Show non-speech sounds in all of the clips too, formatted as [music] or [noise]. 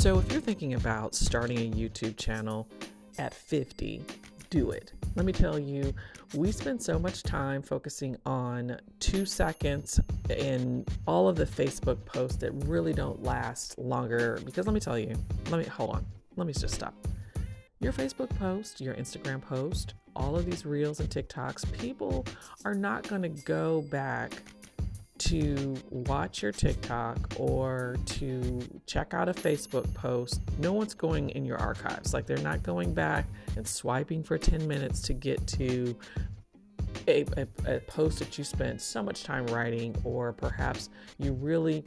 So, if you're thinking about starting a YouTube channel at 50, do it. Let me tell you, we spend so much time focusing on two seconds in all of the Facebook posts that really don't last longer. Because let me tell you, let me hold on, let me just stop. Your Facebook post, your Instagram post, all of these reels and TikToks, people are not going to go back to watch your TikTok or to check out a Facebook post, no one's going in your archives. Like they're not going back and swiping for 10 minutes to get to a, a, a post that you spent so much time writing, or perhaps you really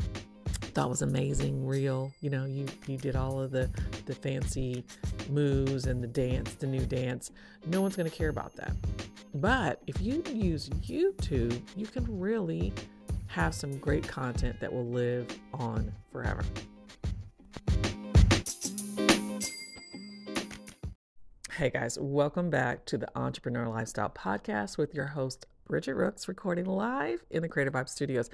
thought was amazing, real. You know, you you did all of the the fancy moves and the dance, the new dance. No one's going to care about that. But if you use YouTube, you can really have some great content that will live on forever. Hey guys, welcome back to the Entrepreneur Lifestyle Podcast with your host, Bridgette Rooks, recording live in the Creative Vibe Studios.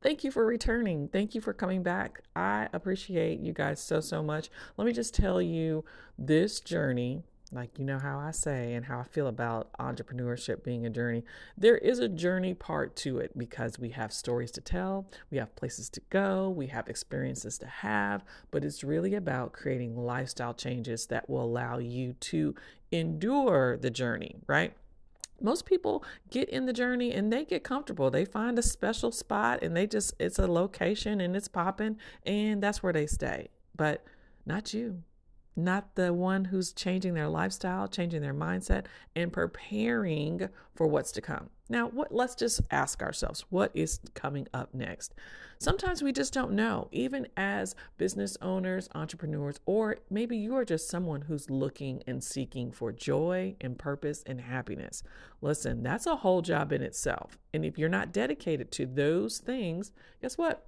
Thank you for returning. Thank you for coming back. I appreciate you guys so, so much. Let me just tell you this journey like, you know how I say and how I feel about entrepreneurship being a journey. There is a journey part to it because we have stories to tell, we have places to go, we have experiences to have, but it's really about creating lifestyle changes that will allow you to endure the journey, right? most people get in the journey and they get comfortable. They find a special spot and they just, it's a location and it's popping and that's where they stay. But not you not the one who's changing their lifestyle, changing their mindset, and preparing for what's to come. Now, what, let's just ask ourselves what is coming up next? Sometimes we just don't know, even as business owners, entrepreneurs, or maybe you are just someone who's looking and seeking for joy and purpose and happiness. Listen, that's a whole job in itself. And if you're not dedicated to those things, guess what?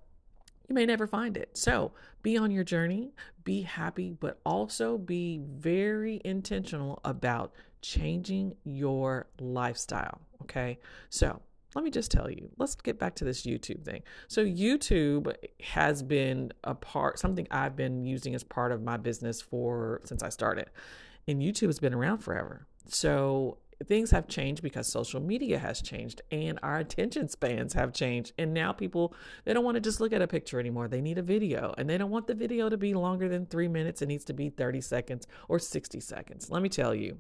You may never find it. So be on your journey, be happy, but also be very intentional about changing your lifestyle. Okay. So let me just tell you, let's get back to this YouTube thing. So, YouTube has been a part, something I've been using as part of my business for since I started. And YouTube has been around forever. So, things have changed because social media has changed and our attention spans have changed. And now people they don't want to just look at a picture anymore. They need a video and they don't want the video to be longer than three minutes. It needs to be 30 seconds or 60 seconds. Let me tell you.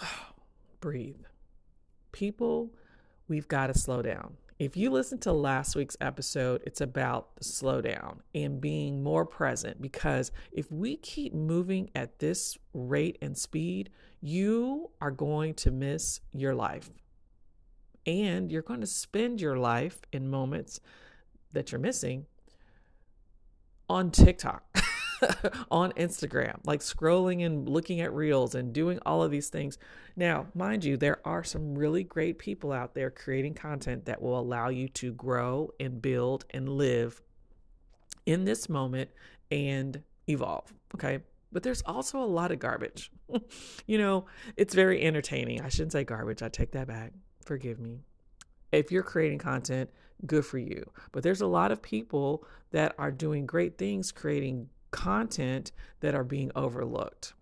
[sighs] Breathe. People we've got to slow down if you listen to last week's episode, it's about the slowdown and being more present because if we keep moving at this rate and speed, you are going to miss your life. And you're going to spend your life in moments that you're missing on TikTok. [laughs] [laughs] on Instagram, like scrolling and looking at reels and doing all of these things. Now, mind you, there are some really great people out there creating content that will allow you to grow and build and live in this moment and evolve. Okay. But there's also a lot of garbage. [laughs] you know, it's very entertaining. I shouldn't say garbage. I take that back. Forgive me. If you're creating content, good for you. But there's a lot of people that are doing great things creating content that are being overlooked.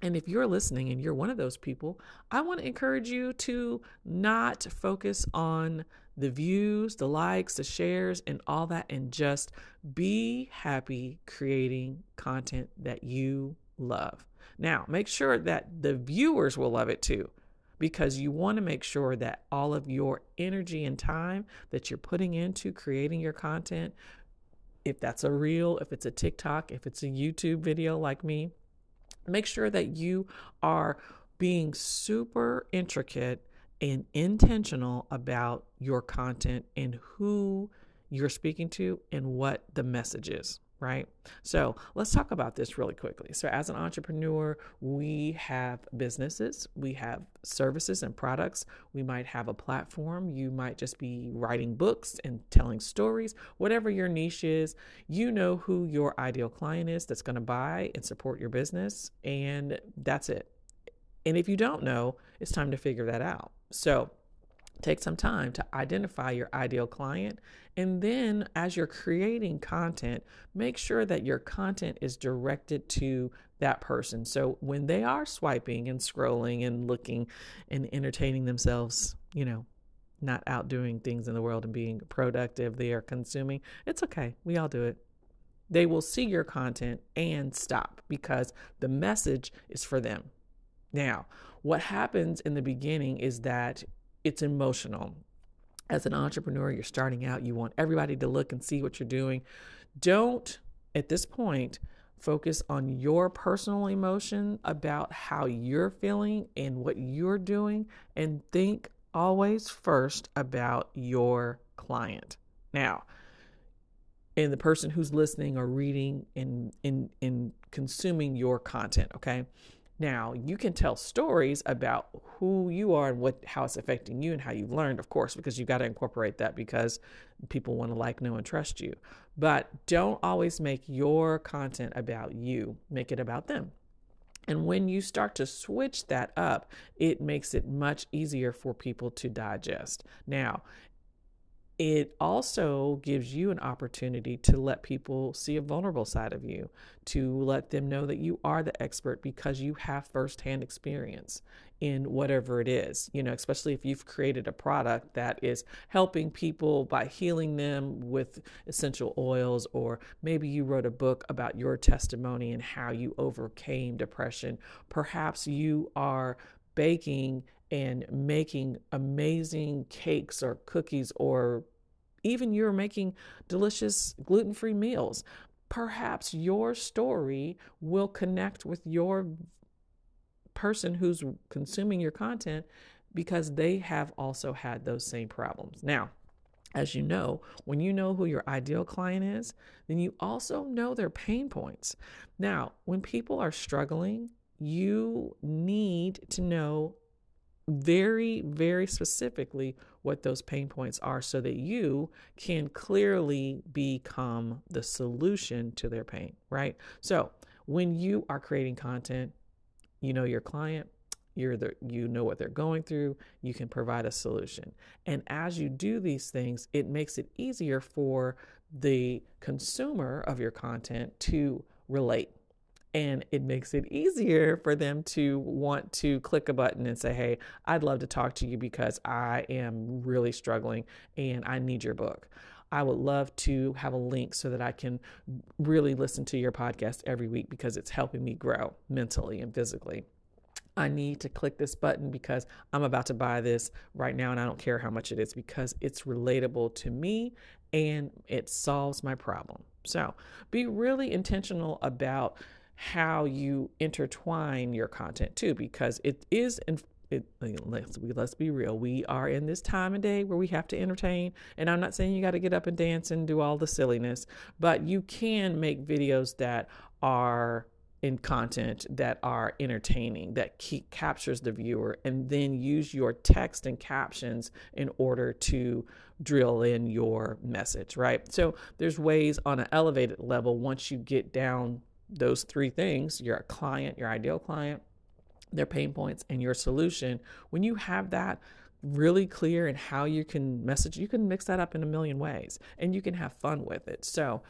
And if you're listening and you're one of those people, I want to encourage you to not focus on the views, the likes, the shares, and all that, and just be happy creating content that you love. Now, make sure that the viewers will love it too, because you want to make sure that all of your energy and time that you're putting into creating your content if that's a reel, if it's a TikTok, if it's a YouTube video like me, make sure that you are being super intricate and intentional about your content and who you're speaking to and what the message is right? So let's talk about this really quickly. So, as an entrepreneur, we have businesses, we have services and products, we might have a platform, you might just be writing books and telling stories, whatever your niche is, you know who your ideal client is that's going to buy and support your business, and that's it. And if you don't know, it's time to figure that out. So, take some time to identify your ideal client. And then, as you're creating content, make sure that your content is directed to that person. So when they are swiping and scrolling and looking and entertaining themselves, you know, not out doing things in the world and being productive, they are consuming, it's okay. We all do it. They will see your content and stop because the message is for them. Now, what happens in the beginning is that it's emotional. As an entrepreneur, you're starting out, you want everybody to look and see what you're doing. Don't, at this point, focus on your personal emotion about how you're feeling and what you're doing, and think always first about your client. Now, and the person who's listening or reading and in in consuming your content, okay? Now, you can tell stories about who you are and what how it's affecting you and how you've learned, of course, because you've got to incorporate that because people want to like, know, and trust you. But don't always make your content about you. Make it about them. And when you start to switch that up, it makes it much easier for people to digest. Now, it also gives you an opportunity to let people see a vulnerable side of you, to let them know that you are the expert because you have firsthand experience in whatever it is, you know, especially if you've created a product that is helping people by healing them with essential oils, or maybe you wrote a book about your testimony and how you overcame depression. Perhaps you are baking and making amazing cakes or cookies or even you're making delicious gluten free meals. Perhaps your story will connect with your person who's consuming your content because they have also had those same problems. Now, as you know, when you know who your ideal client is, then you also know their pain points. Now, when people are struggling, you need to know very, very specifically what those pain points are so that you can clearly become the solution to their pain, right? So, when you are creating content, you know your client, you're the you know what they're going through, you can provide a solution. And as you do these things, it makes it easier for the consumer of your content to relate and it makes it easier for them to want to click a button and say, Hey, I'd love to talk to you because I am really struggling and I need your book. I would love to have a link so that I can really listen to your podcast every week because it's helping me grow mentally and physically. I need to click this button because I'm about to buy this right now and I don't care how much it is because it's relatable to me and it solves my problem. So be really intentional about how you intertwine your content too, because it is in it, let's let's be real. We are in this time of day where we have to entertain, and I'm not saying you got to get up and dance and do all the silliness, but you can make videos that are in content that are entertaining that keep, captures the viewer and then use your text and captions in order to drill in your message right so there's ways on an elevated level once you get down those three things your client, your ideal client, their pain points, and your solution, when you have that really clear and how you can message, you can mix that up in a million ways and you can have fun with it. So,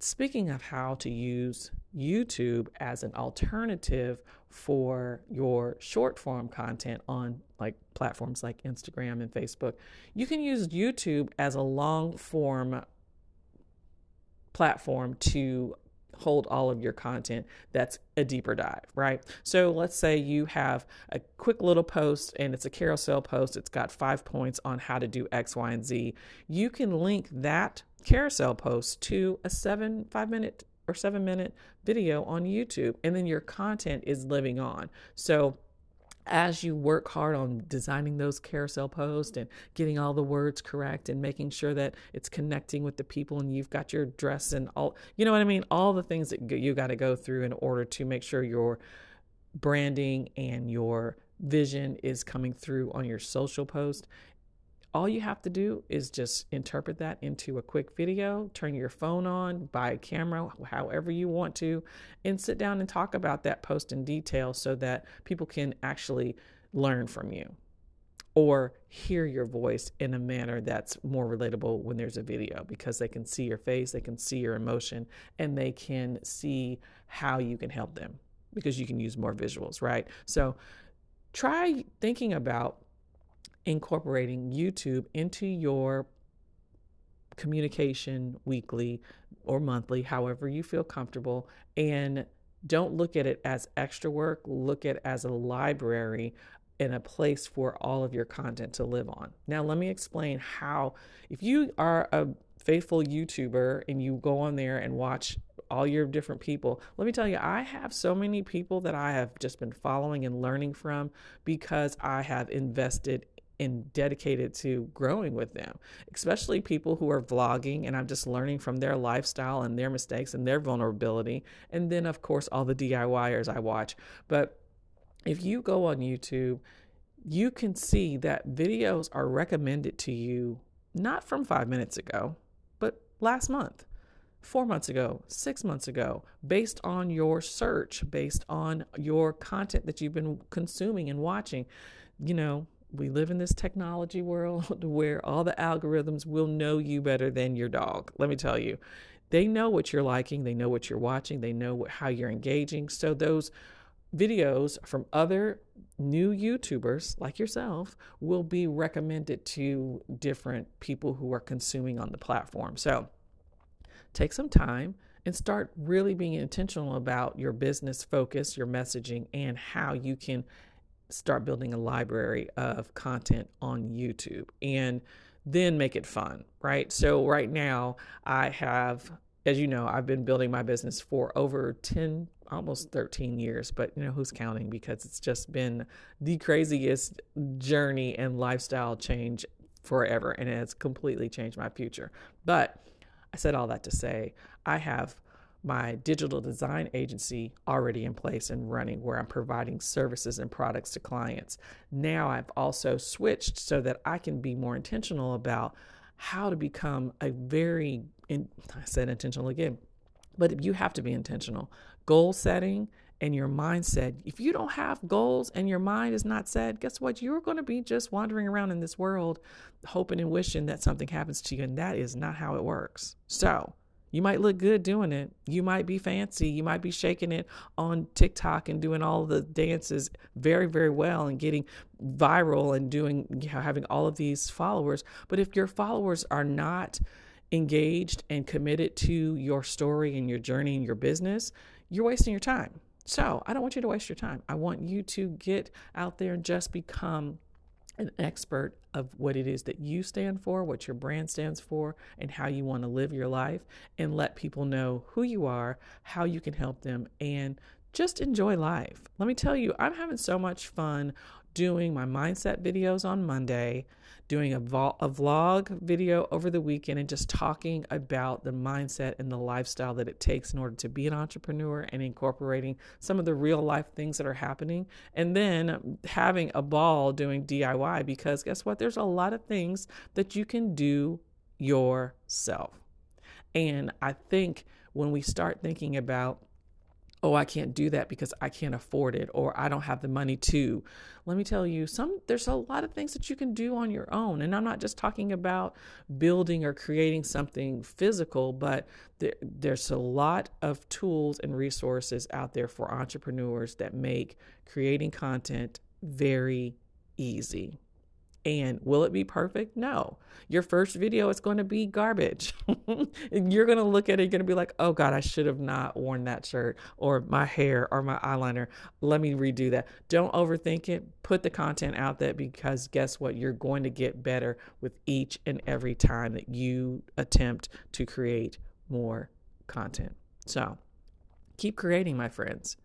speaking of how to use YouTube as an alternative for your short form content on like platforms like Instagram and Facebook, you can use YouTube as a long form platform to hold all of your content that's a deeper dive, right? So let's say you have a quick little post and it's a carousel post, it's got five points on how to do X, Y, and Z. You can link that carousel post to a seven, five minute or seven minute video on YouTube, and then your content is living on. So as you work hard on designing those carousel posts and getting all the words correct and making sure that it's connecting with the people and you've got your dress and all, you know what I mean? All the things that you got to go through in order to make sure your branding and your vision is coming through on your social post all you have to do is just interpret that into a quick video, turn your phone on, buy a camera, however you want to, and sit down and talk about that post in detail so that people can actually learn from you. or hear your voice in a manner that's more relatable when there's a video because they can see your face, they can see your emotion, and they can see how you can help them because you can use more visuals, right? So try thinking about incorporating YouTube into your communication weekly or monthly, however you feel comfortable, and don't look at it as extra work, look at it as a library and a place for all of your content to live on. Now, let me explain how, if you are a faithful YouTuber and you go on there and watch all your different people, let me tell you, I have so many people that I have just been following and learning from because I have invested and dedicated to growing with them, especially people who are vlogging and I'm just learning from their lifestyle and their mistakes and their vulnerability. And then, of course, all the DIYers I watch. But if you go on YouTube, you can see that videos are recommended to you not from five minutes ago, but last month, four months ago, six months ago, based on your search, based on your content that you've been consuming and watching. You know, we live in this technology world [laughs] where all the algorithms will know you better than your dog. Let me tell you, they know what you're liking, they know what you're watching, they know what, how you're engaging. So those videos from other new YouTubers like yourself will be recommended to different people who are consuming on the platform. So take some time and start really being intentional about your business focus, your messaging, and how you can start building a library of content on YouTube and then make it fun, right? So, right now, I have, as you know, I've been building my business for over 10, almost 13 years, but you know, who's counting because it's just been the craziest journey and lifestyle change forever, and it's completely changed my future. But I said all that to say, I have my digital design agency already in place and running where I'm providing services and products to clients. Now I've also switched so that I can be more intentional about how to become a very, in, I said intentional again, but you have to be intentional. Goal setting and your mindset. If you don't have goals and your mind is not set, guess what? You're going to be just wandering around in this world hoping and wishing that something happens to you. And that is not how it works. So, you might look good doing it. You might be fancy. You might be shaking it on TikTok and doing all the dances very, very well and getting viral and doing having all of these followers. But if your followers are not engaged and committed to your story and your journey and your business, you're wasting your time. So I don't want you to waste your time. I want you to get out there and just become an expert of what it is that you stand for, what your brand stands for, and how you want to live your life, and let people know who you are, how you can help them, and just enjoy life. Let me tell you, I'm having so much fun doing my mindset videos on Monday, doing a, vo- a vlog video over the weekend, and just talking about the mindset and the lifestyle that it takes in order to be an entrepreneur and incorporating some of the real life things that are happening. And then having a ball doing DIY because guess what? There's a lot of things that you can do yourself. And I think when we start thinking about oh i can't do that because i can't afford it or i don't have the money to. Let me tell you some there's a lot of things that you can do on your own. And i'm not just talking about building or creating something physical but there, there's a lot of tools and resources out there for entrepreneurs that make creating content very easy and will it be perfect? No. Your first video is going to be garbage. [laughs] you're going to look at it, you're going to be like, oh God, I should have not worn that shirt or my hair or my eyeliner. Let me redo that. Don't overthink it. Put the content out there because guess what? You're going to get better with each and every time that you attempt to create more content. So keep creating, my friends.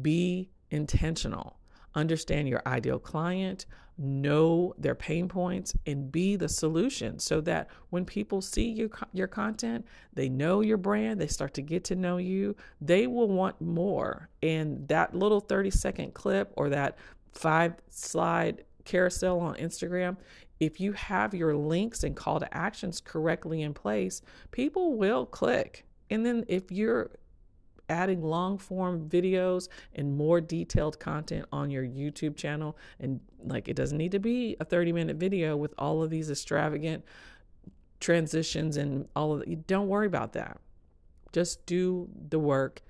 Be intentional understand your ideal client, know their pain points, and be the solution so that when people see your, your content, they know your brand, they start to get to know you, they will want more. And that little 30 second clip or that five slide carousel on Instagram, if you have your links and call to actions correctly in place, people will click. And then if you're adding long form videos and more detailed content on your YouTube channel. And like, it doesn't need to be a 30 minute video with all of these extravagant transitions and all of that. Don't worry about that. Just do the work,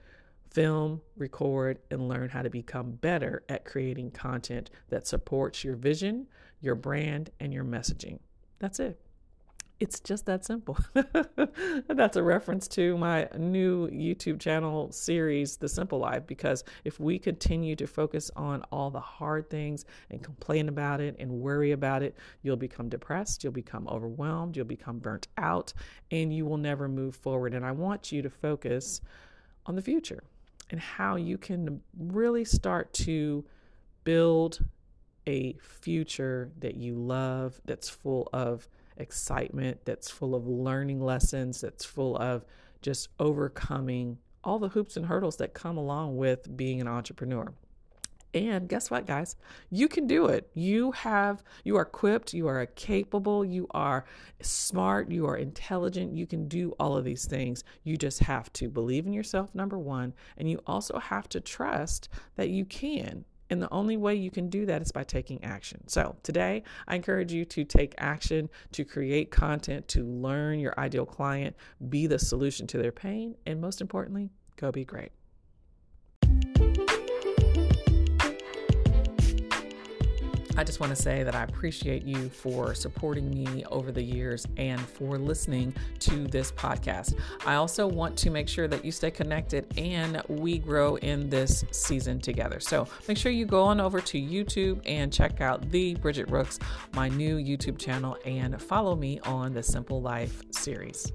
film, record, and learn how to become better at creating content that supports your vision, your brand, and your messaging. That's it. It's just that simple. [laughs] That's a reference to my new YouTube channel series, The Simple Life, because if we continue to focus on all the hard things and complain about it and worry about it, you'll become depressed, you'll become overwhelmed, you'll become burnt out, and you will never move forward. And I want you to focus on the future and how you can really start to build a future that you love, that's full of excitement, that's full of learning lessons, that's full of just overcoming all the hoops and hurdles that come along with being an entrepreneur. And guess what, guys? You can do it. You have, you are equipped, you are capable, you are smart, you are intelligent. You can do all of these things. You just have to believe in yourself, number one. And you also have to trust that you can. And the only way you can do that is by taking action. So today, I encourage you to take action, to create content, to learn your ideal client, be the solution to their pain, and most importantly, go be great. I just want to say that I appreciate you for supporting me over the years and for listening to this podcast. I also want to make sure that you stay connected and we grow in this season together. So make sure you go on over to YouTube and check out the Bridgette Rooks, my new YouTube channel, and follow me on the Simple Life series.